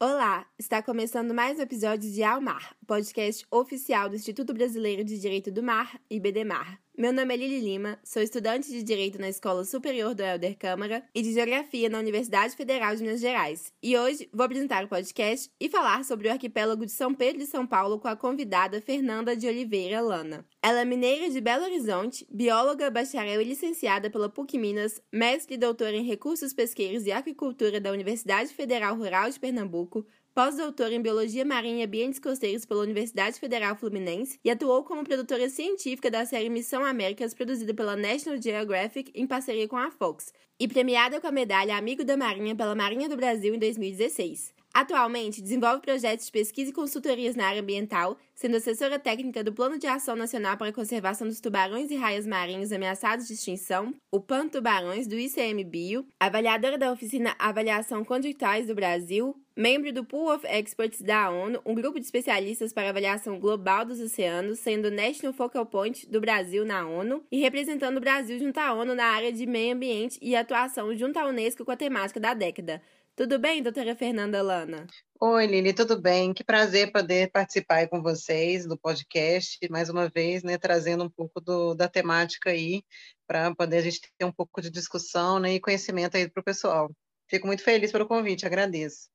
Olá, está começando mais um episódio de Ao Mar, podcast oficial do Instituto Brasileiro de Direito do Mar, IBDMAR. Meu nome é Lili Lima, sou estudante de Direito na Escola Superior do Helder Câmara e de Geografia na Universidade Federal de Minas Gerais. E hoje vou apresentar o podcast e falar sobre o arquipélago de São Pedro e São Paulo com a convidada Fernanda de Oliveira Lana. Ela é mineira de Belo Horizonte, bióloga, bacharel e licenciada pela PUC Minas, mestre e doutora em Recursos Pesqueiros e Aquicultura da Universidade Federal Rural de Pernambuco, pós-doutora em Biologia Marinha e Ambientes Costeiros pela Universidade Federal Fluminense e atuou como produtora científica da série Missão Américas, produzida pela National Geographic em parceria com a Fox, e premiada com a medalha Amigo da Marinha pela Marinha do Brasil em 2016. Atualmente, desenvolve projetos de pesquisa e consultorias na área ambiental, sendo assessora técnica do Plano de Ação Nacional para a Conservação dos Tubarões e Raias Marinhos Ameaçados de Extinção, o PAN Tubarões, do ICMBio, avaliadora da oficina Avaliação Conductais do Brasil, membro do Pool of Experts da ONU, um grupo de especialistas para avaliação global dos oceanos, sendo National Focal Point do Brasil na ONU e representando o Brasil junto à ONU na área de meio ambiente e atuação junto à Unesco com a temática da década. Tudo bem, doutora Fernanda Lana? Oi, Lili, tudo bem? Que prazer poder participar com vocês do podcast, mais uma vez, né, trazendo um pouco do, da temática aí, para poder a gente ter um pouco de discussão né, e conhecimento aí para o pessoal. Fico muito feliz pelo convite, agradeço.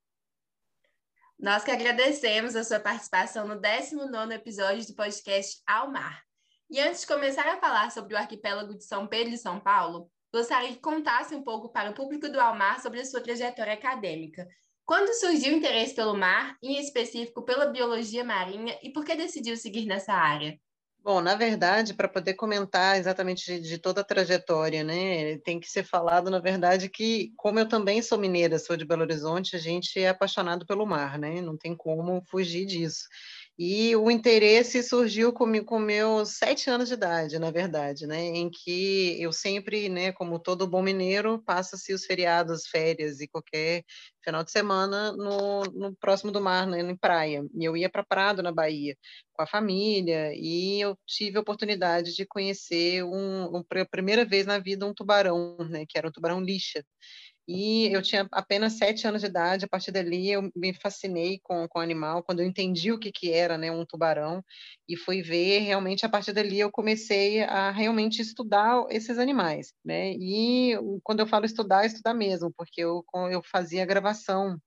Nós que agradecemos a sua participação no 19 episódio do podcast Ao Mar. E antes de começar a falar sobre o arquipélago de São Pedro e São Paulo, gostaria que contasse um pouco para o público do Almar sobre a sua trajetória acadêmica. Quando surgiu o interesse pelo mar, em específico pela biologia marinha, e por que decidiu seguir nessa área? Bom, na verdade, para poder comentar exatamente de, de, toda a trajetória, né, tem que ser falado, na verdade, que como eu também sou mineira, sou de Belo Horizonte, a gente é apaixonado pelo mar, né, não tem como fugir disso. E o interesse surgiu comigo com meus sete anos de idade, na verdade, né? Em que eu sempre, né, como todo bom mineiro, passa-se os feriados, férias e qualquer final de semana no, no próximo do mar, né, em praia. E eu ia para Prado, na Bahia, com a família, e eu tive a oportunidade de conhecer um, um, pela primeira vez na vida um tubarão, né, que era um tubarão lixa. E eu tinha apenas sete anos de idade, a partir dali eu me fascinei com, com o animal, quando eu entendi o que, que era né, um tubarão, e fui ver, realmente, a partir dali eu comecei a realmente estudar esses animais, né? E quando eu falo estudar, estudar mesmo, porque eu, eu fazia gravação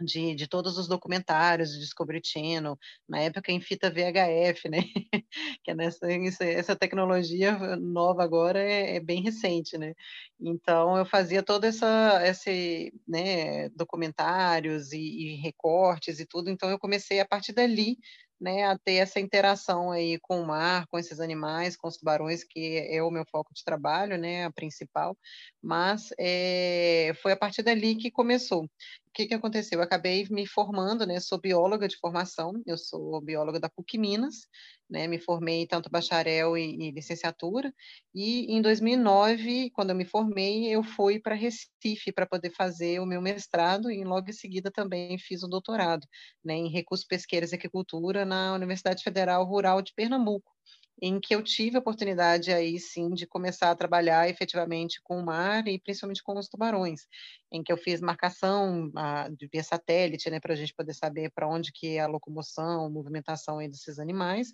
de, de todos os documentários de Discovery Channel, na época em fita VHF, né? que é nessa, essa tecnologia nova agora é, é, bem recente, né? Então eu fazia todo essa, esse, né, documentários e, e recortes e tudo, então eu comecei a partir dali né, a ter essa interação aí com o mar, com esses animais, com os tubarões, que é o meu foco de trabalho, né, a principal, mas é, foi a partir dali que começou. Que, que aconteceu? Eu acabei me formando, né, sou bióloga de formação, eu sou bióloga da PUC Minas, né, me formei tanto bacharel e, e, licenciatura, e em 2009, quando eu me formei, eu fui para Recife para poder fazer o meu mestrado e logo em seguida também fiz o doutorado, né, em recursos pesqueiros e agricultura na Universidade Federal Rural de Pernambuco em que eu tive a oportunidade aí sim de começar a trabalhar efetivamente com o mar e principalmente com os tubarões, em que eu fiz marcação a, de via satélite, né, para a gente poder saber para onde que é a locomoção, movimentação aí desses animais,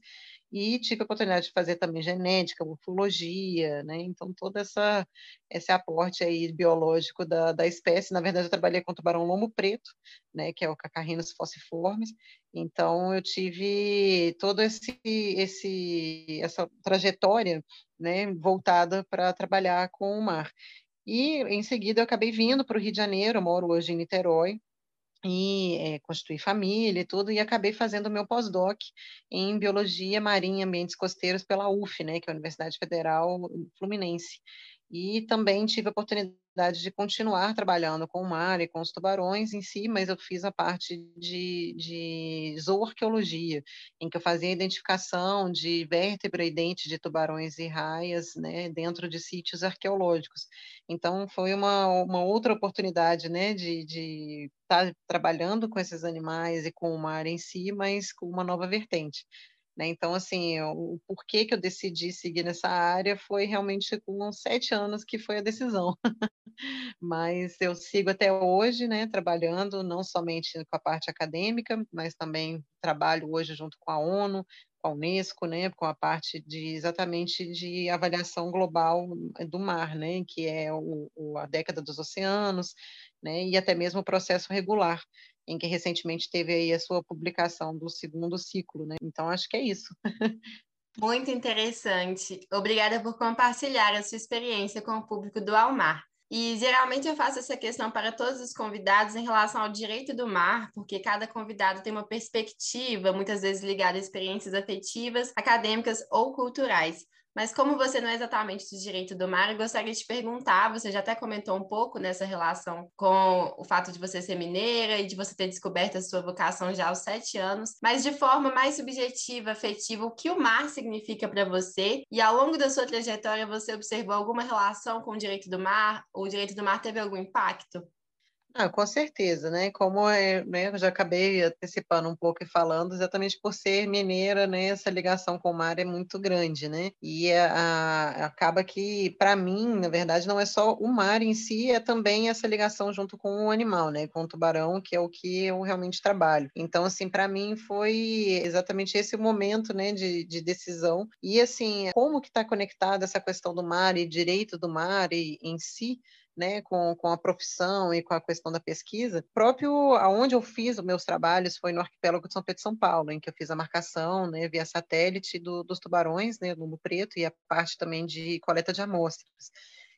e tive a oportunidade de fazer também genética, morfologia, né? Então todo essa esse aporte aí biológico da, da espécie. Na verdade, eu trabalhei com tubarão lombo preto, né? Que é o Cacarrinus falciformes. Então eu tive todo esse esse essa trajetória, né? Voltada para trabalhar com o mar. E em seguida eu acabei vindo para o Rio de Janeiro. Moro hoje em Niterói e é, constituí família e tudo, e acabei fazendo o meu pós-doc em Biologia Marinha e Ambientes Costeiros pela UF, né, que é a Universidade Federal Fluminense. E também tive a oportunidade de continuar trabalhando com o mar e com os tubarões em si, mas eu fiz a parte de, de zooarqueologia, em que eu fazia identificação de vértebra e dente de tubarões e raias né, dentro de sítios arqueológicos. Então, foi uma, uma outra oportunidade né, de, estar trabalhando com esses animais e com o mar em si, mas com uma nova vertente. Né? Então, assim, o porquê que eu decidi seguir nessa área foi realmente com sete anos que foi a decisão. mas eu sigo até hoje, né, trabalhando não somente com a parte acadêmica, mas também trabalho hoje junto com a ONU, com a Unesco, né, com a parte de exatamente de avaliação global do mar, né, que é o, o, a década dos oceanos, né, e até mesmo o processo regular, em que recentemente teve aí a sua publicação do segundo ciclo, né? Então acho que é isso. Muito interessante. Obrigada por compartilhar a sua experiência com o público do Almar. E geralmente eu faço essa questão para todos os convidados em relação ao direito do mar, porque cada convidado tem uma perspectiva, muitas vezes ligada a experiências afetivas, acadêmicas ou culturais. Mas como você não é exatamente do direito do mar, eu gostaria de te perguntar, você já até comentou um pouco nessa relação com o fato de você ser mineira e de você ter descoberto a sua vocação já aos sete anos, mas de forma mais subjetiva, afetiva, o que o mar significa para você? E ao longo da sua trajetória, você observou alguma relação com o direito do mar? O direito do mar teve algum impacto? Ah, com certeza, né? Como é, né, eu já acabei antecipando um pouco e falando, exatamente por ser mineira, né? Essa ligação com o mar é muito grande, né? E a, a, acaba que, para mim, na verdade, não é só o mar em si, é também essa ligação junto com o animal, né? Com o tubarão, que é o que eu realmente trabalho. Então, assim, para mim foi exatamente esse momento, né? De, de decisão. E, assim, como que está conectada essa questão do mar e direito do mar e, em si, né, com, com a profissão e com a questão da pesquisa, próprio aonde eu fiz os meus trabalhos foi no arquipélago de São Pedro e São Paulo, em que eu fiz a marcação, né, via satélite do, dos tubarões, né, do preto e a parte também de coleta de amostras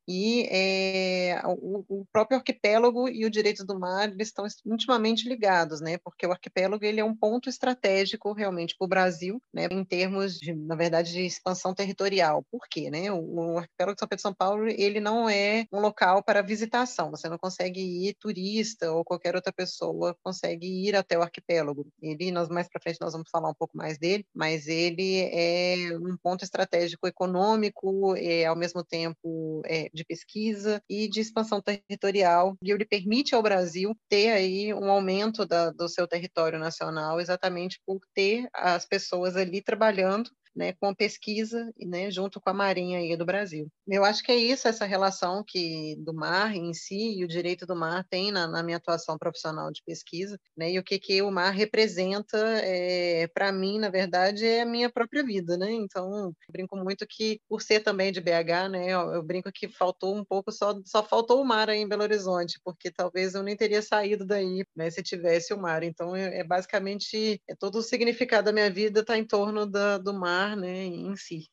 e é, o, o, próprio arquipélago e o direito do mar eles estão intimamente ligados, né? Porque o arquipélago ele é um ponto estratégico realmente para o Brasil, né? Em termos de, na verdade, de expansão territorial. Por quê, né? O, o arquipélago de São Pedro e São Paulo ele não é um local para visitação. Você não consegue ir turista ou qualquer outra pessoa consegue ir até o arquipélago. Ele, nós mais para frente nós vamos falar um pouco mais dele, mas ele é um ponto estratégico econômico, é ao mesmo tempo é, de pesquisa e de expansão territorial, e ele permite ao Brasil ter aí um aumento da, do seu território nacional, exatamente por ter as pessoas ali trabalhando né, com pesquisa, né, junto com a Marinha aí do Brasil. Eu acho que é isso, essa relação que do mar em si e o direito do mar tem na, na minha atuação profissional de pesquisa, né, e o que, que o mar representa é, para mim, na verdade, é a minha própria vida, né, então brinco muito que, por ser também de BH, né, eu, eu brinco que faltou um pouco, só, só faltou o mar aí em Belo Horizonte, porque talvez eu nem teria saído daí, né, se tivesse o mar, então é, é basicamente, é todo o significado da minha vida está em torno da, do mar né, em si.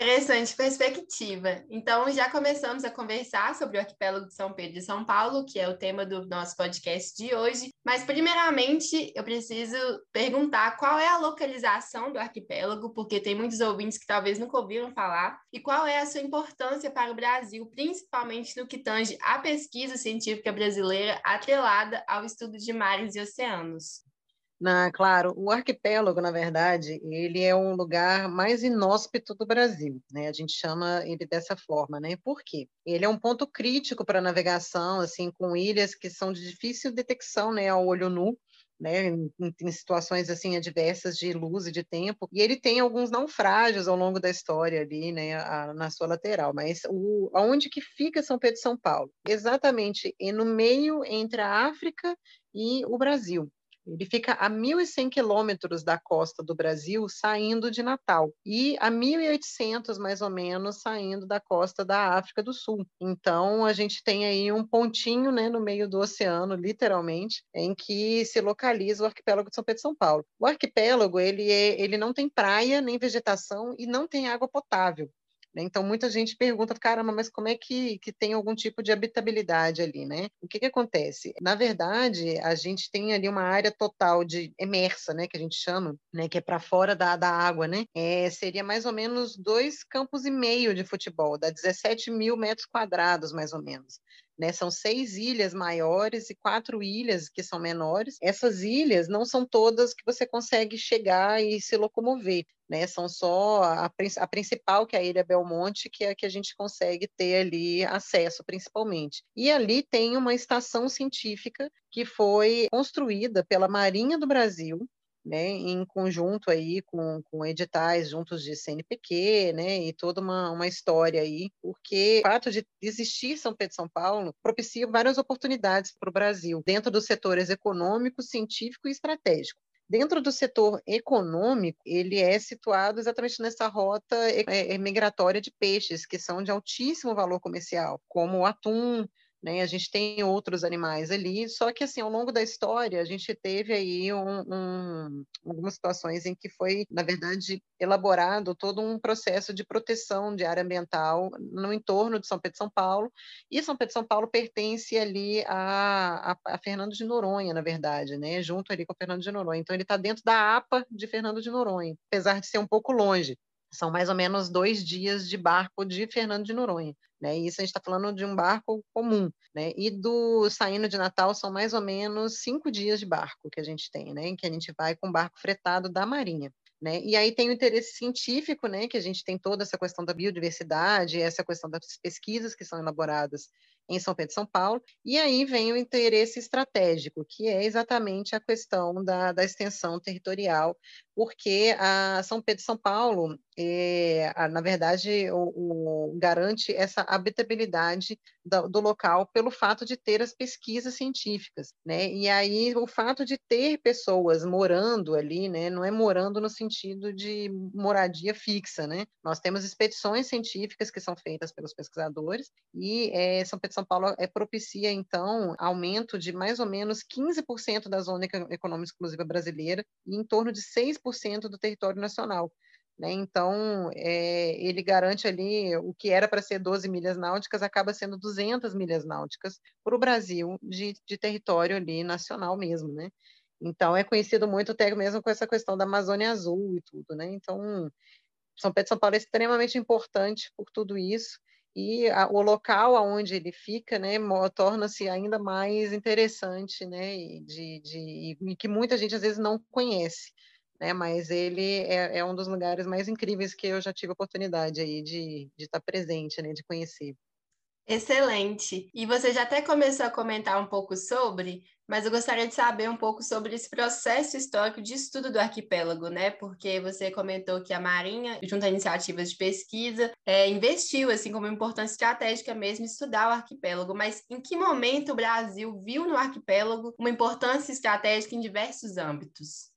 Interessante perspectiva. Então, já começamos a conversar sobre o arquipélago de São Pedro e São Paulo, que é o tema do nosso podcast de hoje. Mas, primeiramente, eu preciso perguntar qual é a localização do arquipélago, porque tem muitos ouvintes que talvez nunca ouviram falar, e qual é a sua importância para o Brasil, principalmente no que tange à pesquisa científica brasileira atrelada ao estudo de mares e oceanos. Na, claro, o arquipélago, na verdade, ele é um lugar mais inóspito do Brasil, né? A gente chama ele dessa forma, né? Por quê? Ele é um ponto crítico para navegação, assim, com ilhas que são de difícil detecção, né, ao olho nu, né, em, em, situações assim adversas de luz e de tempo, e ele tem alguns naufrágios ao longo da história ali, né, a, na sua lateral, mas o, aonde que fica São Pedro e São Paulo? Exatamente no meio entre a África e o Brasil. Ele fica a 1.100 quilômetros da costa do Brasil, saindo de Natal, e a 1.800, mais ou menos, saindo da costa da África do Sul. Então, a gente tem aí um pontinho né, no meio do oceano, literalmente, em que se localiza o arquipélago de São Pedro e São Paulo. O arquipélago, ele, é, ele não tem praia, nem vegetação, e não tem água potável. Né? Então, muita gente pergunta, caramba, mas como é que, que tem algum tipo de habitabilidade ali, né? O que, que acontece? Na verdade, a gente tem ali uma área total de emersa, né, que a gente chama, né, que é para fora da, da água, né? É, seria mais ou menos dois campos e meio de futebol, dá 17 mil metros quadrados, mais ou menos. Né, são seis ilhas maiores e quatro ilhas que são menores. Essas ilhas não são todas que você consegue chegar e se locomover né? São só a, a, principal, que é a Ilha Belmonte, que é a que a gente consegue ter ali acesso, principalmente. E ali tem uma estação científica que foi construída pela Marinha do Brasil, né, em conjunto aí com, com editais juntos de CNPq, né, e toda uma, uma história aí, porque o fato de existir São Pedro e São Paulo propicia várias oportunidades para o Brasil, dentro dos setores econômico, científico e estratégico. Dentro do setor econômico, ele é situado exatamente nessa rota é, é, migratória de peixes, que são de altíssimo valor comercial, como o atum, né? A gente tem outros animais ali, só que assim, ao longo da história, a gente teve aí um, um, algumas situações em que foi, na verdade, elaborado todo um processo de proteção de área ambiental no entorno de São Pedro de São Paulo, e São Pedro de São Paulo pertence ali a, a, a Fernando de Noronha, na verdade, né? junto ali com Fernando de Noronha. Então, ele está dentro da APA de Fernando de Noronha, apesar de ser um pouco longe. São mais ou menos dois dias de barco de Fernando de Noronha. Né? Isso a gente está falando de um barco comum. Né? E do saindo de Natal são mais ou menos cinco dias de barco que a gente tem, né? que a gente vai com barco fretado da Marinha. Né? E aí tem o interesse científico, né? que a gente tem toda essa questão da biodiversidade, essa questão das pesquisas que são elaboradas em São Pedro e São Paulo, e aí vem o interesse estratégico, que é exatamente a questão da, da extensão territorial, porque a São Pedro e São Paulo, é, a, na verdade, o, o, garante essa habitabilidade do, do, local pelo fato de ter as pesquisas científicas, né? E aí o fato de ter pessoas morando ali, né? Não é morando no sentido de moradia fixa, né? Nós temos expedições científicas que são feitas pelos pesquisadores e é, São Pedro são Paulo é, propicia, então, aumento de mais ou menos 15% da zona econômica exclusiva brasileira e em torno de 6% do território nacional. Né? Então, é, ele garante ali o que era para ser 12 milhas náuticas, acaba sendo 200 milhas náuticas para o Brasil de, de, território ali nacional mesmo, né? Então, é conhecido muito até mesmo com essa questão da Amazônia Azul e tudo, né? Então, São Pedro São Paulo é extremamente importante por tudo isso e a, o local aonde ele fica, né, torna-se ainda mais interessante, né, de, de, e que muita gente às vezes não conhece, né, mas ele é, é um dos lugares mais incríveis que eu já tive a oportunidade aí de, estar presente, né, de conhecer. Excelente. E você já até começou a comentar um pouco sobre, mas eu gostaria de saber um pouco sobre esse processo histórico de estudo do arquipélago, né? Porque você comentou que a Marinha, junto a iniciativas de pesquisa, é, investiu, assim, como importância estratégica mesmo, estudar o arquipélago. Mas em que momento o Brasil viu no arquipélago uma importância estratégica em diversos âmbitos?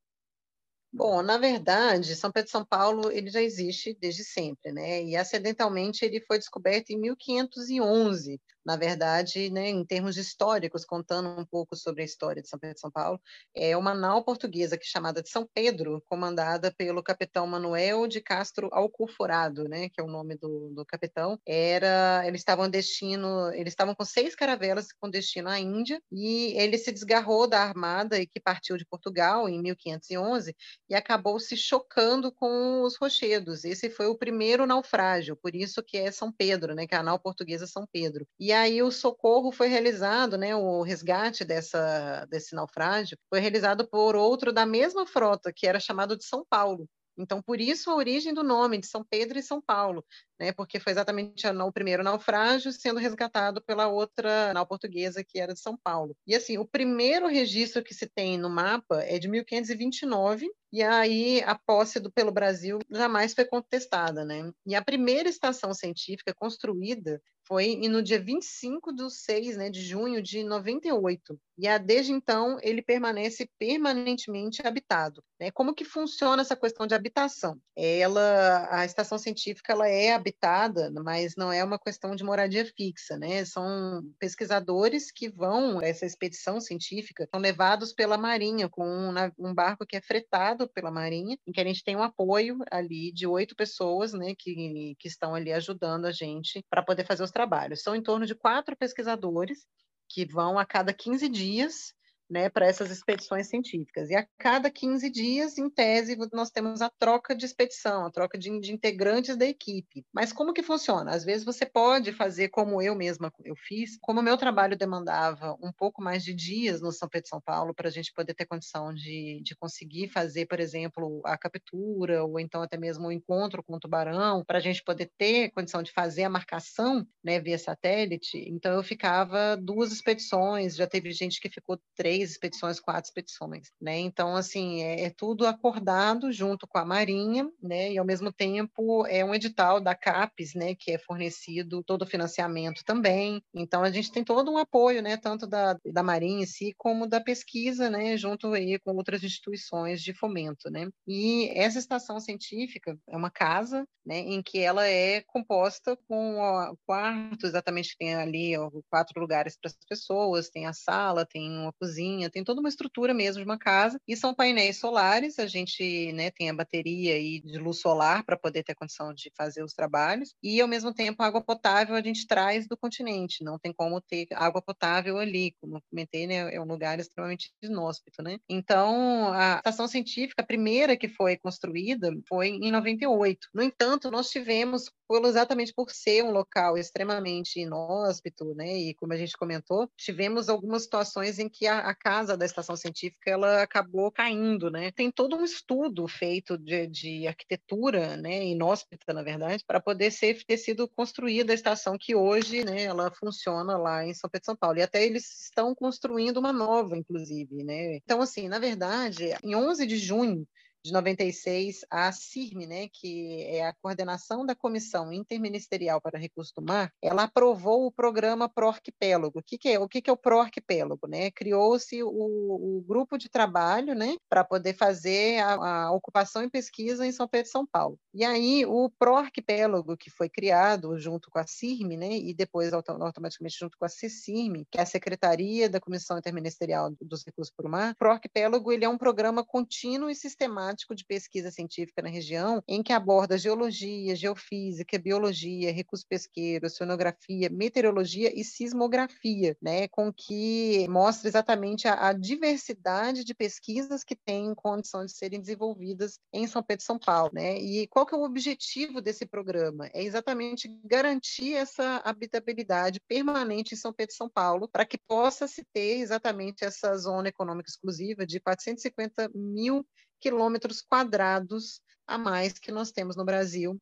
Bom, na verdade, São Pedro de São Paulo ele já existe desde sempre, né? E acidentalmente ele foi descoberto em 1511 na verdade, né, em termos históricos, contando um pouco sobre a história de São Pedro de São Paulo, é uma nau portuguesa que é chamada de São Pedro, comandada pelo capitão Manuel de Castro Alcoforado, né, que é o nome do, do capitão. Era, eles estavam destino, eles estavam com seis caravelas com destino à Índia e ele se desgarrou da armada e que partiu de Portugal em 1511 e acabou se chocando com os rochedos. Esse foi o primeiro naufrágio, por isso que é São Pedro, né, que é a nau portuguesa São Pedro. E aí o socorro foi realizado, né, o resgate dessa, desse naufrágio foi realizado por outro da mesma frota, que era chamado de São Paulo. Então, por isso a origem do nome de São Pedro e São Paulo, né? Porque foi exatamente o primeiro naufrágio sendo resgatado pela outra nau portuguesa que era de São Paulo. E assim, o primeiro registro que se tem no mapa é de 1529 e aí a posse do, pelo Brasil jamais foi contestada, né? E a primeira estação científica construída foi no dia 25 de 6 né, de junho de 98. E a, desde então ele permanece permanentemente habitado. Né? Como que funciona essa questão de habitação? Ela, a estação científica ela é habitada, mas não é uma questão de moradia fixa. Né? São pesquisadores que vão essa expedição científica, são levados pela Marinha com um, um barco que é fretado pela Marinha, em que a gente tem um apoio ali de oito pessoas né, que, que estão ali ajudando a gente para poder fazer os trabalhos. São em torno de quatro pesquisadores que vão a cada 15 dias né, para essas expedições científicas. E a cada 15 dias, em tese, nós temos a troca de expedição, a troca de, de, integrantes da equipe. Mas como que funciona? Às vezes você pode fazer como eu mesma eu fiz, como o meu trabalho demandava um pouco mais de dias no São Pedro de São Paulo para a gente poder ter condição de, de conseguir fazer, por exemplo, a captura ou então até mesmo o encontro com o tubarão, para a gente poder ter condição de fazer a marcação né, via satélite. Então eu ficava duas expedições, já teve gente que ficou três três expedições, quatro expedições, né? Então, assim, é, é, tudo acordado junto com a Marinha, né? E, ao mesmo tempo, é um edital da CAPES, né? Que é fornecido todo o financiamento também. Então, a gente tem todo um apoio, né? Tanto da, da Marinha em si, como da pesquisa, né? Junto aí com outras instituições de fomento, né? E essa estação científica é uma casa, né? Em que ela é composta com o quarto, exatamente, tem ali ó, quatro lugares para as pessoas, tem a sala, tem uma cozinha, tem toda uma estrutura mesmo de uma casa, e são painéis solares, a gente né, tem a bateria aí de luz solar para poder ter condição de fazer os trabalhos, e ao mesmo tempo água potável a gente traz do continente, não tem como ter água potável ali, como eu comentei, né, é um lugar extremamente inóspito, né? Então, a estação científica, a primeira que foi construída, foi em 98. No entanto, nós tivemos exatamente por ser um local extremamente inóspito, né? E como a gente comentou, tivemos algumas situações em que a, a casa da estação científica ela acabou caindo, né? Tem todo um estudo feito de, de arquitetura, né? Inóspita, na verdade, para poder ser, ter sido construída a estação que hoje, né? Ela funciona lá em São Pedro São Paulo. E até eles estão construindo uma nova, inclusive, né? Então, assim, na verdade, em 11 de junho de 96, a CIRME, né, que é a coordenação da Comissão Interministerial para Recursos do Mar, ela aprovou o programa Proarquipélago. O que, que é o que, que é o Proarquipélago? Né? Criou-se o, o, grupo de trabalho né, para poder fazer a, a, ocupação e pesquisa em São Pedro e São Paulo. E aí, o Proarquipélago, que foi criado junto com a CIRME, né, e depois automaticamente junto com a CICIRME, que é a Secretaria da Comissão Interministerial dos Recursos para o Mar, o Proarquipélago ele é um programa contínuo e sistemático de pesquisa científica na região, em que aborda geologia, geofísica, biologia, recurso pesqueiro, oceanografia, meteorologia e sismografia, né, com que mostra exatamente a, a diversidade de pesquisas que têm condição de serem desenvolvidas em São Pedro e São Paulo, né? E qual que é o objetivo desse programa? É exatamente garantir essa habitabilidade permanente em São Pedro e São Paulo, para que possa se ter exatamente essa zona econômica exclusiva de 450 mil quilômetros quadrados a mais que nós temos no Brasil,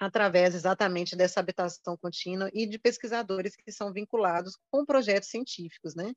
através exatamente dessa habitação contínua e de pesquisadores que são vinculados com projetos científicos, né?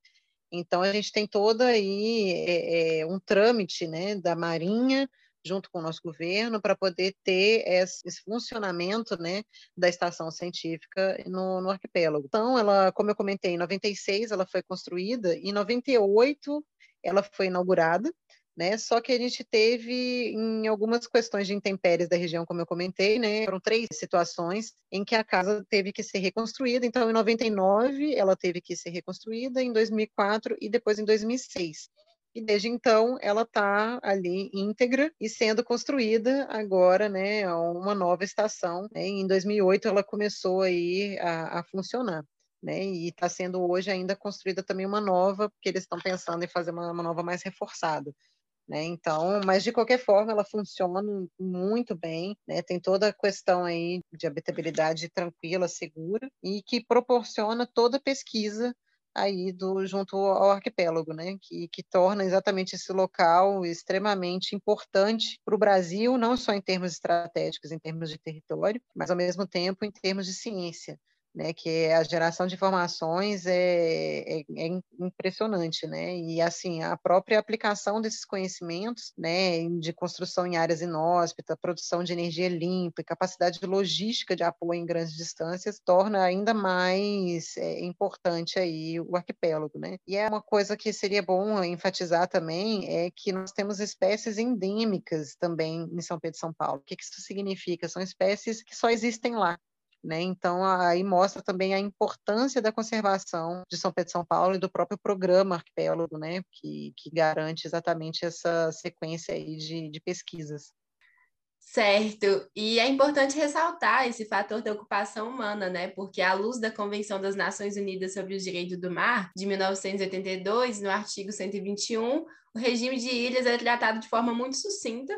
Então, a gente tem todo aí é, é, um trâmite né, da Marinha, junto com o nosso governo, para poder ter esse funcionamento né, da estação científica no, no arquipélago. Então, ela, como eu comentei, em 96 ela foi construída, em 98 ela foi inaugurada, né? Só que a gente teve em algumas questões de intempéries da região, como eu comentei, né? Foram três situações em que a casa teve que ser reconstruída. Então, em 99 ela teve que ser reconstruída, em 2004 e depois em 2006 e desde então ela está ali íntegra e sendo construída agora, né, uma nova estação. Né? Em 2008 ela começou aí a, a funcionar. Né, e está sendo hoje ainda construída também uma nova, porque eles estão pensando em fazer uma, uma nova mais reforçada. Né? Então, mas de qualquer forma ela funciona muito bem, né? Tem toda a questão aí de habitabilidade tranquila, segura e que proporciona toda a pesquisa aí do junto ao arquipélago, né? Que, que torna exatamente esse local extremamente importante para o Brasil, não só em termos estratégicos, em termos de território, mas ao mesmo tempo em termos de ciência né, que a geração de informações é, é, é, impressionante, né, e assim, a própria aplicação desses conhecimentos, né, de construção em áreas inóspitas, produção de energia limpa e capacidade logística de apoio em grandes distâncias, torna ainda mais é, importante aí o arquipélago, né, e é uma coisa que seria bom enfatizar também, é que nós temos espécies endêmicas também em São Pedro e São Paulo. O que isso significa? São espécies que só existem lá, né? Então, aí mostra também a importância da conservação de São Pedro e São Paulo e do próprio programa Arquipélago, né? que, que garante exatamente essa sequência aí de, de pesquisas. Certo, e é importante ressaltar esse fator da ocupação humana, né? Porque, à luz da Convenção das Nações Unidas sobre os Direitos do Mar, de 1982, no artigo 121, o regime de ilhas é tratado de forma muito sucinta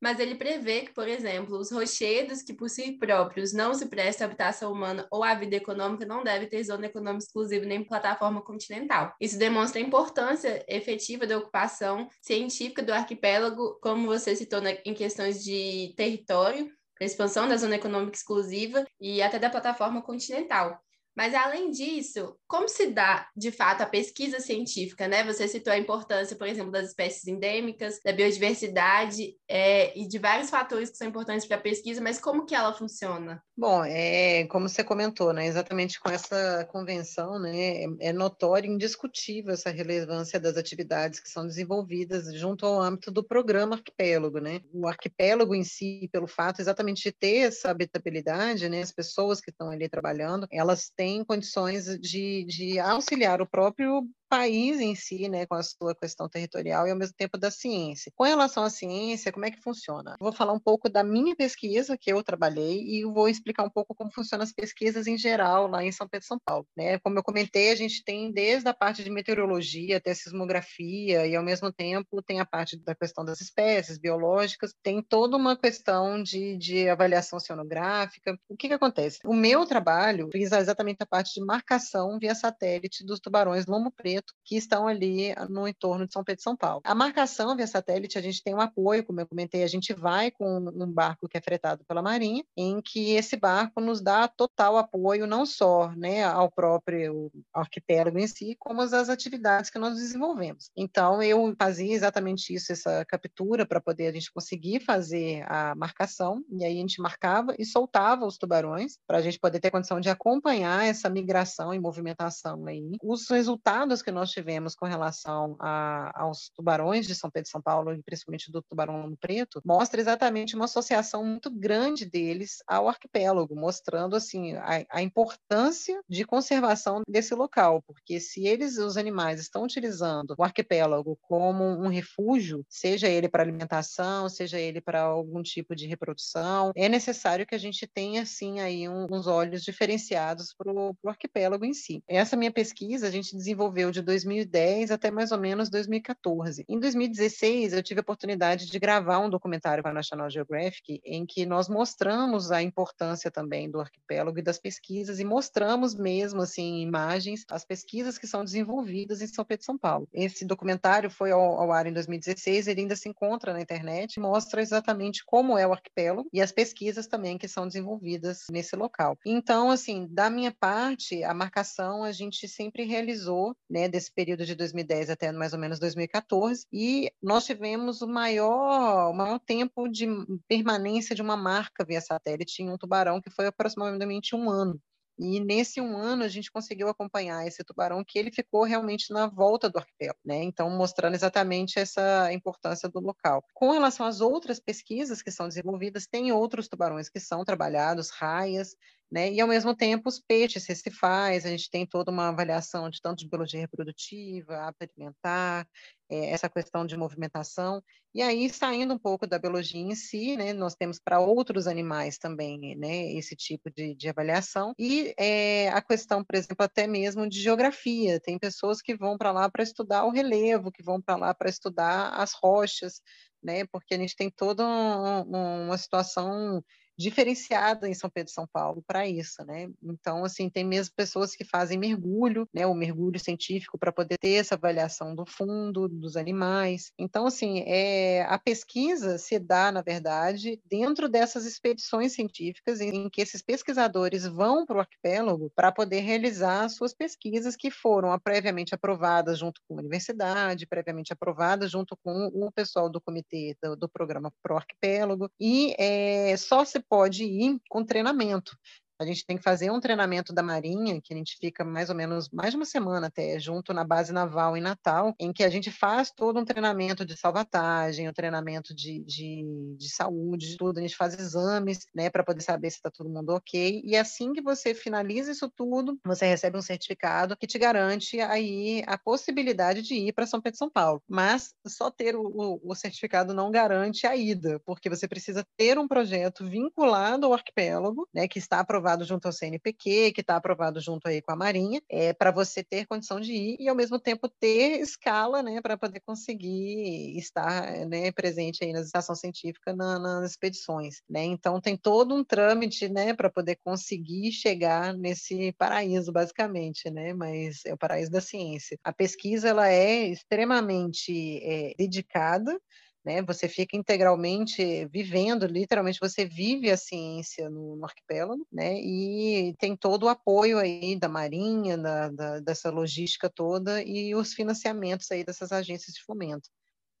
mas ele prevê que, por exemplo, os rochedos que por si próprios não se prestam à habitação humana ou à vida econômica não devem ter zona econômica exclusiva nem plataforma continental. Isso demonstra a importância efetiva da ocupação científica do arquipélago, como você citou em questões de território, expansão da zona econômica exclusiva e até da plataforma continental. Mas, além disso, como se dá, de fato, a pesquisa científica, né? Você citou a importância, por exemplo, das espécies endêmicas, da biodiversidade é, e de vários fatores que são importantes para a pesquisa, mas como que ela funciona? Bom, é como você comentou, né? Exatamente com essa convenção, né? É, é notório, indiscutível essa relevância das atividades que são desenvolvidas junto ao âmbito do programa arquipélago, né? O arquipélago em si, pelo fato exatamente de ter essa habitabilidade, né? As pessoas que estão ali trabalhando, elas têm condições de, de auxiliar o próprio país em si, né, com a sua questão territorial e ao mesmo tempo da ciência. Com relação à ciência, como é que funciona? Vou falar um pouco da minha pesquisa que eu trabalhei e vou explicar um pouco como funcionam as pesquisas em geral lá em São Pedro, São Paulo. Né? Como eu comentei, a gente tem desde a parte de meteorologia até sismografia e ao mesmo tempo tem a parte da questão das espécies biológicas, tem toda uma questão de, de avaliação oceanográfica. O que, que acontece? O meu trabalho visa exatamente a parte de marcação via satélite dos tubarões lombo preto Que estão ali no entorno de São Pedro e São Paulo. A marcação via satélite, a gente tem um apoio, como eu comentei, a gente vai com um barco que é fretado pela Marinha, em que esse barco nos dá total apoio, não só né, ao próprio arquipélago em si, como às atividades que nós desenvolvemos. Então, eu fazia exatamente isso, essa captura, para poder a gente conseguir fazer a marcação, e aí a gente marcava e soltava os tubarões, para a gente poder ter condição de acompanhar essa migração e movimentação aí. Os resultados que que nós tivemos com relação a, aos tubarões de São Pedro e São Paulo, e principalmente do tubarão lombo preto, mostra exatamente uma associação muito grande deles ao arquipélago, mostrando assim a, a importância de conservação desse local, porque se eles, os animais, estão utilizando o arquipélago como um refúgio, seja ele para alimentação, seja ele para algum tipo de reprodução, é necessário que a gente tenha assim aí um, uns olhos diferenciados para o arquipélago em si. Essa minha pesquisa a gente desenvolveu de de 2010 até mais ou menos 2014. Em 2016, eu tive a oportunidade de gravar um documentário para a National Geographic, em que nós mostramos a importância também do arquipélago e das pesquisas, e mostramos mesmo, assim, imagens, as pesquisas que são desenvolvidas em São Pedro e São Paulo. Esse documentário foi ao, ao ar em 2016, ele ainda se encontra na internet, mostra exatamente como é o arquipélago e as pesquisas também que são desenvolvidas nesse local. Então, assim, da minha parte, a marcação a gente sempre realizou, né, desse período de 2010 até mais ou menos 2014, e nós tivemos o maior, o maior tempo de permanência de uma marca via satélite em um tubarão, que foi aproximadamente um ano. E nesse um ano a gente conseguiu acompanhar esse tubarão que ele ficou realmente na volta do arquipélago, né? Então mostrando exatamente essa importância do local. Com relação às outras pesquisas que são desenvolvidas, tem outros tubarões que são trabalhados, raias, né? E ao mesmo tempo os peixes se faz, a gente tem toda uma avaliação de tanto de biologia reprodutiva, hábito alimentar, é, essa questão de movimentação. E aí, saindo um pouco da biologia em si, né, nós temos para outros animais também né, esse tipo de, de avaliação. E é, a questão, por exemplo, até mesmo de geografia. Tem pessoas que vão para lá para estudar o relevo, que vão para lá para estudar as rochas, né, porque a gente tem toda um, uma situação diferenciada em São Pedro e São Paulo para isso, né? Então, assim, tem mesmo pessoas que fazem mergulho, né, o mergulho científico para poder ter essa avaliação do fundo, dos animais. Então, assim, é, a pesquisa se dá, na verdade, dentro dessas expedições científicas em, em que esses pesquisadores vão para o arquipélago para poder realizar suas pesquisas que foram previamente aprovadas junto com a universidade, previamente aprovadas junto com o pessoal do comitê do, do programa Pro Arquipélago, e é, só se pode ir com treinamento. A gente tem que fazer um treinamento da Marinha, que a gente fica mais ou menos mais de uma semana até junto na base naval em Natal, em que a gente faz todo um treinamento de salvatagem, um treinamento de, de, de saúde, de tudo. A gente faz exames, né, para poder saber se está todo mundo ok. E assim que você finaliza isso tudo, você recebe um certificado que te garante aí a possibilidade de ir para São Pedro e São Paulo. Mas só ter o, o, o certificado não garante a ida, porque você precisa ter um projeto vinculado ao arquipélago, né, que está aprovado aprovado junto ao CNPq, que está aprovado junto aí com a Marinha, é, para você ter condição de ir e, ao mesmo tempo, ter escala né, para poder conseguir estar né, presente aí na estação científica na, nas expedições. Né? Então, tem todo um trâmite né, para poder conseguir chegar nesse paraíso, basicamente, né? mas é o paraíso da ciência. A pesquisa ela é extremamente é, dedicada, né? Você fica integralmente vivendo, literalmente você vive a ciência no, no arquipélago, né? E tem todo o apoio aí da Marinha, da, da, dessa logística toda e os financiamentos aí dessas agências de fomento.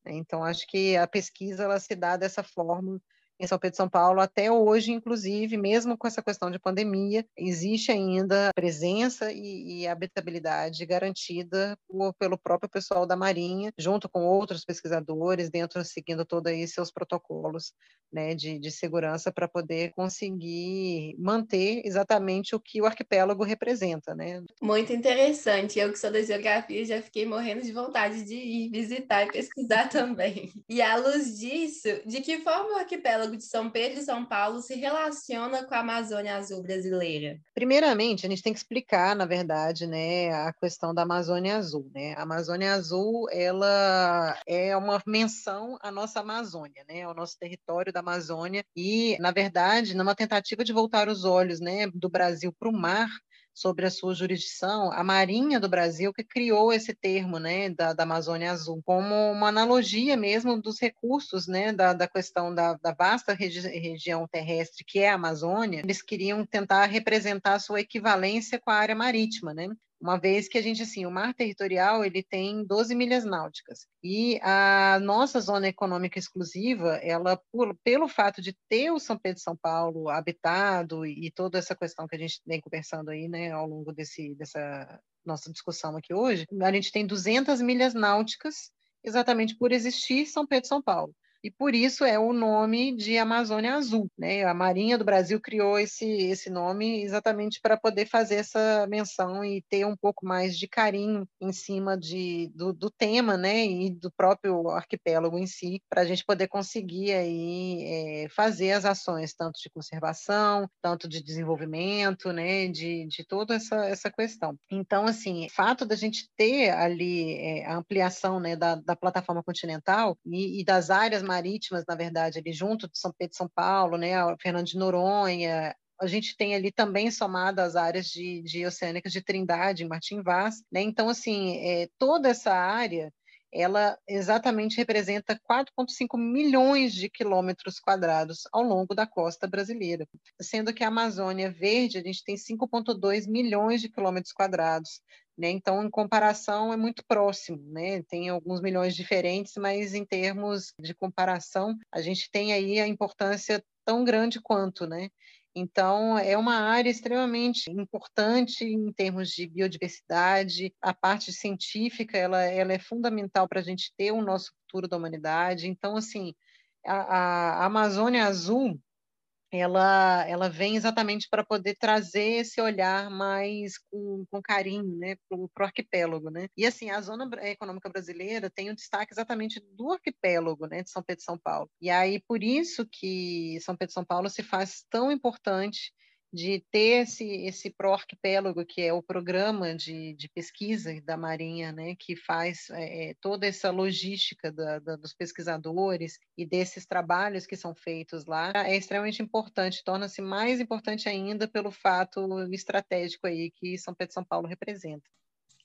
Né? Então, acho que a pesquisa ela se dá dessa forma em São Pedro e São Paulo, até hoje, inclusive, mesmo com essa questão de pandemia, existe ainda presença e, e habitabilidade garantida por, pelo próprio pessoal da Marinha, junto com outros pesquisadores, dentro seguindo todos seus protocolos né, de, de segurança para poder conseguir manter exatamente o que o arquipélago representa. Né? Muito interessante. Eu que sou da geografia já fiquei morrendo de vontade de ir visitar e pesquisar também. E à luz disso, de que forma o arquipélago de São Pedro e São Paulo se relaciona com a Amazônia Azul brasileira? Primeiramente, a gente tem que explicar, na verdade, né, a questão da Amazônia Azul. Né? A Amazônia Azul ela é uma menção à nossa Amazônia, né, ao nosso território da Amazônia e, na verdade, numa tentativa de voltar os olhos né, do Brasil para o mar, sobre a sua jurisdição, a Marinha do Brasil que criou esse termo, né, da, da Amazônia Azul, como uma analogia mesmo dos recursos, né, da, da questão da, da vasta regi região terrestre que é a Amazônia, eles queriam tentar representar a sua equivalência com a área marítima, né? Uma vez que a gente, assim, o mar territorial, ele tem 12 milhas náuticas, e a nossa zona econômica exclusiva, ela, por, pelo fato de ter o São Pedro e São Paulo habitado, e, e toda essa questão que a gente vem conversando aí, né, ao longo desse, dessa nossa discussão aqui hoje, a gente tem 200 milhas náuticas, exatamente por existir São Pedro e São Paulo e por isso é o nome de Amazônia Azul. Né? A Marinha do Brasil criou esse, esse nome exatamente para poder fazer essa menção e ter um pouco mais de carinho em cima de, do, do tema né? e do próprio arquipélago em si, para a gente poder conseguir aí, é, fazer as ações, tanto de conservação, tanto de desenvolvimento, né? de, de toda essa, essa questão. Então, assim, o fato da gente ter ali é, a ampliação né, da, da plataforma continental e, e das áreas marítimas, na verdade, ali junto de São Pedro e São Paulo, né, Fernando de Noronha, a gente tem ali também somado as áreas de, de oceânicas de Trindade, Martim Vaz, né? Então, assim, é, toda essa área, ela exatamente representa 4,5 milhões de quilômetros quadrados ao longo da costa brasileira, sendo que a Amazônia Verde, a gente tem 5,2 milhões de quilômetros quadrados, né? Então, em comparação, é muito próximo, né? Tem alguns milhões diferentes, mas em termos de comparação, a gente tem aí a importância tão grande quanto, né? Então, é uma área extremamente importante em termos de biodiversidade. A parte científica ela, ela é fundamental para a gente ter o nosso futuro da humanidade. Então, assim, a, a Amazônia Azul ela, ela vem exatamente para poder trazer esse olhar mais com, com carinho né, para o arquipélago. Né? E assim, a zona econômica brasileira tem o um destaque exatamente do arquipélago né, de São Pedro e São Paulo. E aí, por isso que São Pedro e São Paulo se faz tão importante de ter esse, esse pró-arquipélago, que é o programa de, de pesquisa da Marinha, né, que faz é, toda essa logística da, da, dos pesquisadores e desses trabalhos que são feitos lá, é extremamente importante, torna-se mais importante ainda pelo fato estratégico aí que São Pedro e São Paulo representa.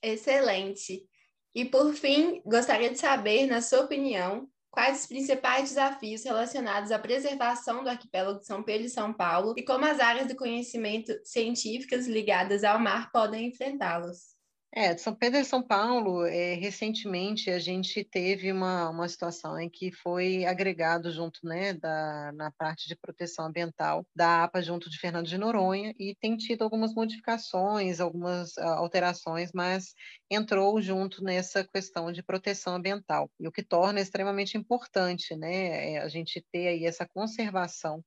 Excelente. E por fim, gostaria de saber, na sua opinião, quais os principais desafios relacionados à preservação do arquipélago de São Pedro e São Paulo e como as áreas de conhecimento científicas ligadas ao mar podem enfrentá-los. É, São Pedro e São Paulo, é, recentemente a gente teve uma, uma situação em que foi agregado junto, né, da, na parte de proteção ambiental da APA junto de Fernando de Noronha e tem tido algumas modificações, algumas uh, alterações, mas entrou junto nessa questão de proteção ambiental, e o que torna extremamente importante, né, é a gente ter aí essa conservação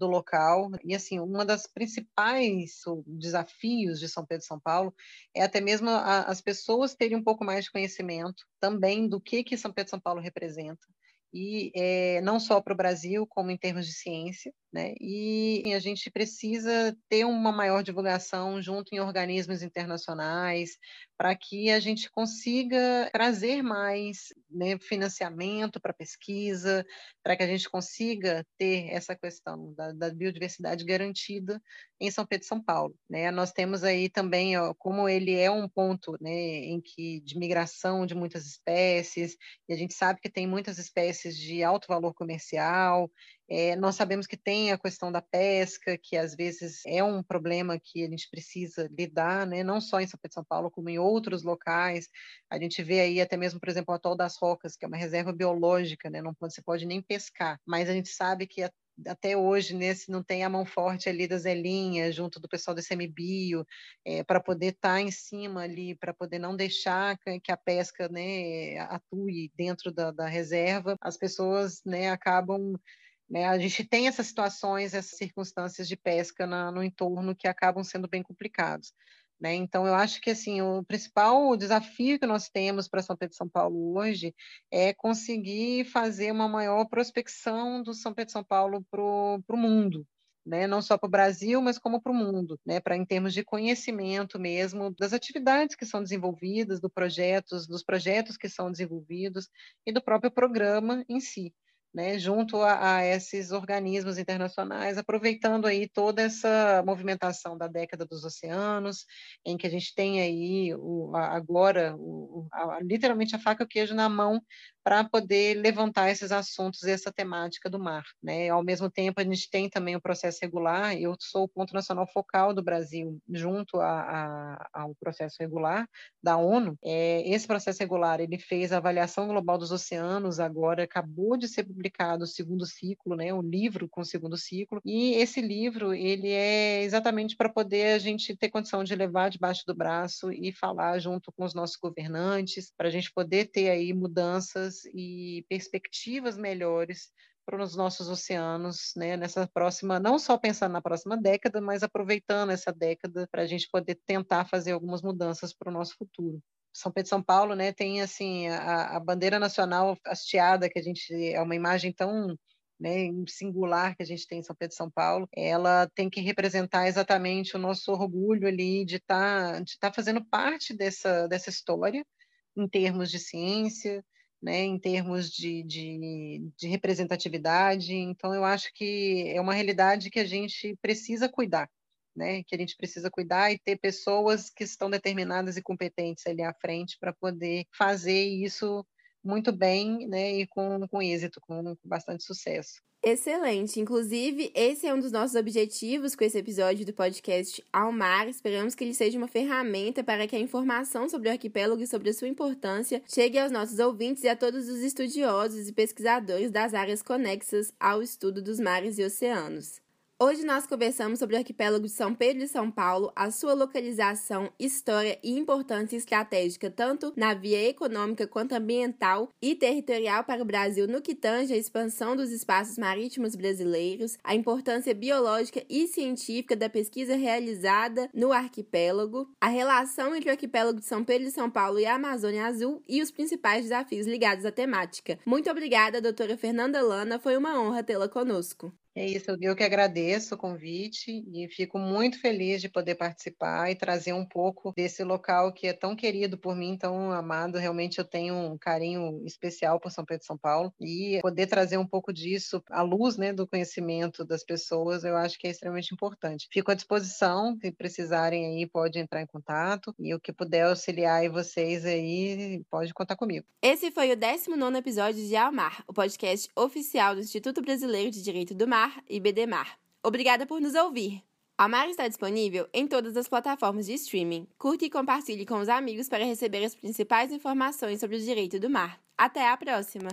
do local. E assim, uma das principais desafios de São Pedro e São Paulo é até mesmo a, as pessoas terem um pouco mais de conhecimento também do que que São Pedro e São Paulo representa e é, não só para o Brasil, como em termos de ciência, né? E a gente precisa ter uma maior divulgação junto em organismos internacionais, para que a gente consiga trazer mais né, financiamento para pesquisa, para que a gente consiga ter essa questão da, da, biodiversidade garantida em São Pedro e São Paulo. Né? Nós temos aí também, ó, como ele é um ponto né, em que de migração de muitas espécies, e a gente sabe que tem muitas espécies de alto valor comercial, é, nós sabemos que tem a questão da pesca, que às vezes é um problema que a gente precisa lidar, né? não só em São Pedro e São Paulo, como em outros locais. A gente vê aí até mesmo, por exemplo, o Atol das Rocas, que é uma reserva biológica, né? não você pode nem pescar, mas a gente sabe que até hoje nesse não tem a mão forte ali da Zelinha, junto do pessoal do SMBio, é, eh, para poder estar tá em cima ali, para poder não deixar que a pesca né, atue dentro da, da reserva, as pessoas né, acabam né? A gente tem essas situações, essas circunstâncias de pesca na, no entorno que acabam sendo bem complicados. Né? Então, eu acho que assim o principal desafio que nós temos para São Pedro de São Paulo hoje é conseguir fazer uma maior prospecção do São Pedro de São Paulo para o mundo. Né, não só para o Brasil, mas como para o mundo, né, para em termos de conhecimento mesmo das atividades que são desenvolvidas, do projetos, dos projetos que são desenvolvidos e do próprio programa em si né, junto a, a, esses organismos internacionais, aproveitando aí toda essa movimentação da década dos oceanos, em que a gente tem aí o, agora o, a, literalmente a faca e o queijo na mão para poder levantar esses assuntos e essa temática do mar. Né? Ao mesmo tempo, a gente tem também o processo regular, eu sou o ponto nacional focal do Brasil, junto a, a, ao processo regular da ONU. É, esse processo regular, ele fez a avaliação global dos oceanos, agora acabou de ser publicado o segundo ciclo, né? o livro com o segundo ciclo, e esse livro, ele é exatamente para poder a gente ter condição de levar debaixo do braço e falar junto com os nossos governantes, para a gente poder ter aí mudanças e perspectivas melhores para os nossos oceanos, né, nessa próxima, não só pensando na próxima década, mas aproveitando essa década para a gente poder tentar fazer algumas mudanças para o nosso futuro. São Pedro e São Paulo, né, tem assim a, a bandeira nacional hasteada que a gente é uma imagem tão né, singular que a gente tem em São Pedro e São Paulo, ela tem que representar exatamente o nosso orgulho ali de estar tá, de tá fazendo parte dessa, dessa história em termos de ciência, né, em termos de, de, de, representatividade. Então, eu acho que é uma realidade que a gente precisa cuidar, né, que a gente precisa cuidar e ter pessoas que estão determinadas e competentes ali à frente para poder fazer isso muito bem né, e com, com êxito, com, com bastante sucesso. Excelente. Inclusive, esse é um dos nossos objetivos com esse episódio do podcast Ao Mar. Esperamos que ele seja uma ferramenta para que a informação sobre o arquipélago e sobre a sua importância chegue aos nossos ouvintes e a todos os estudiosos e pesquisadores das áreas conexas ao estudo dos mares e oceanos. Hoje nós conversamos sobre o arquipélago de São Pedro e São Paulo, a sua localização, história e importância estratégica tanto na via econômica quanto ambiental e territorial para o Brasil no que tange a expansão dos espaços marítimos brasileiros, a importância biológica e científica da pesquisa realizada no arquipélago, a relação entre o arquipélago de São Pedro e São Paulo e a Amazônia Azul e os principais desafios ligados à temática. Muito obrigada, doutora Fernanda Lana, foi uma honra tê-la conosco. É isso, eu que agradeço o convite e fico muito feliz de poder participar e trazer um pouco desse local que é tão querido por mim, tão amado. Realmente eu tenho um carinho especial por São Pedro e São Paulo e poder trazer um pouco disso à luz né, do conhecimento das pessoas, eu acho que é extremamente importante. Fico à disposição, se precisarem aí, pode entrar em contato e o que puder auxiliar vocês aí, pode contar comigo. Esse foi o 19 episódio de Almar, o podcast oficial do Instituto Brasileiro de Direito do Mar Mar e BDMar. Obrigada por nos ouvir. A Mar está disponível em todas as plataformas de streaming. Curte e compartilhe com os amigos para receber as principais informações sobre o direito do mar. Até a próxima!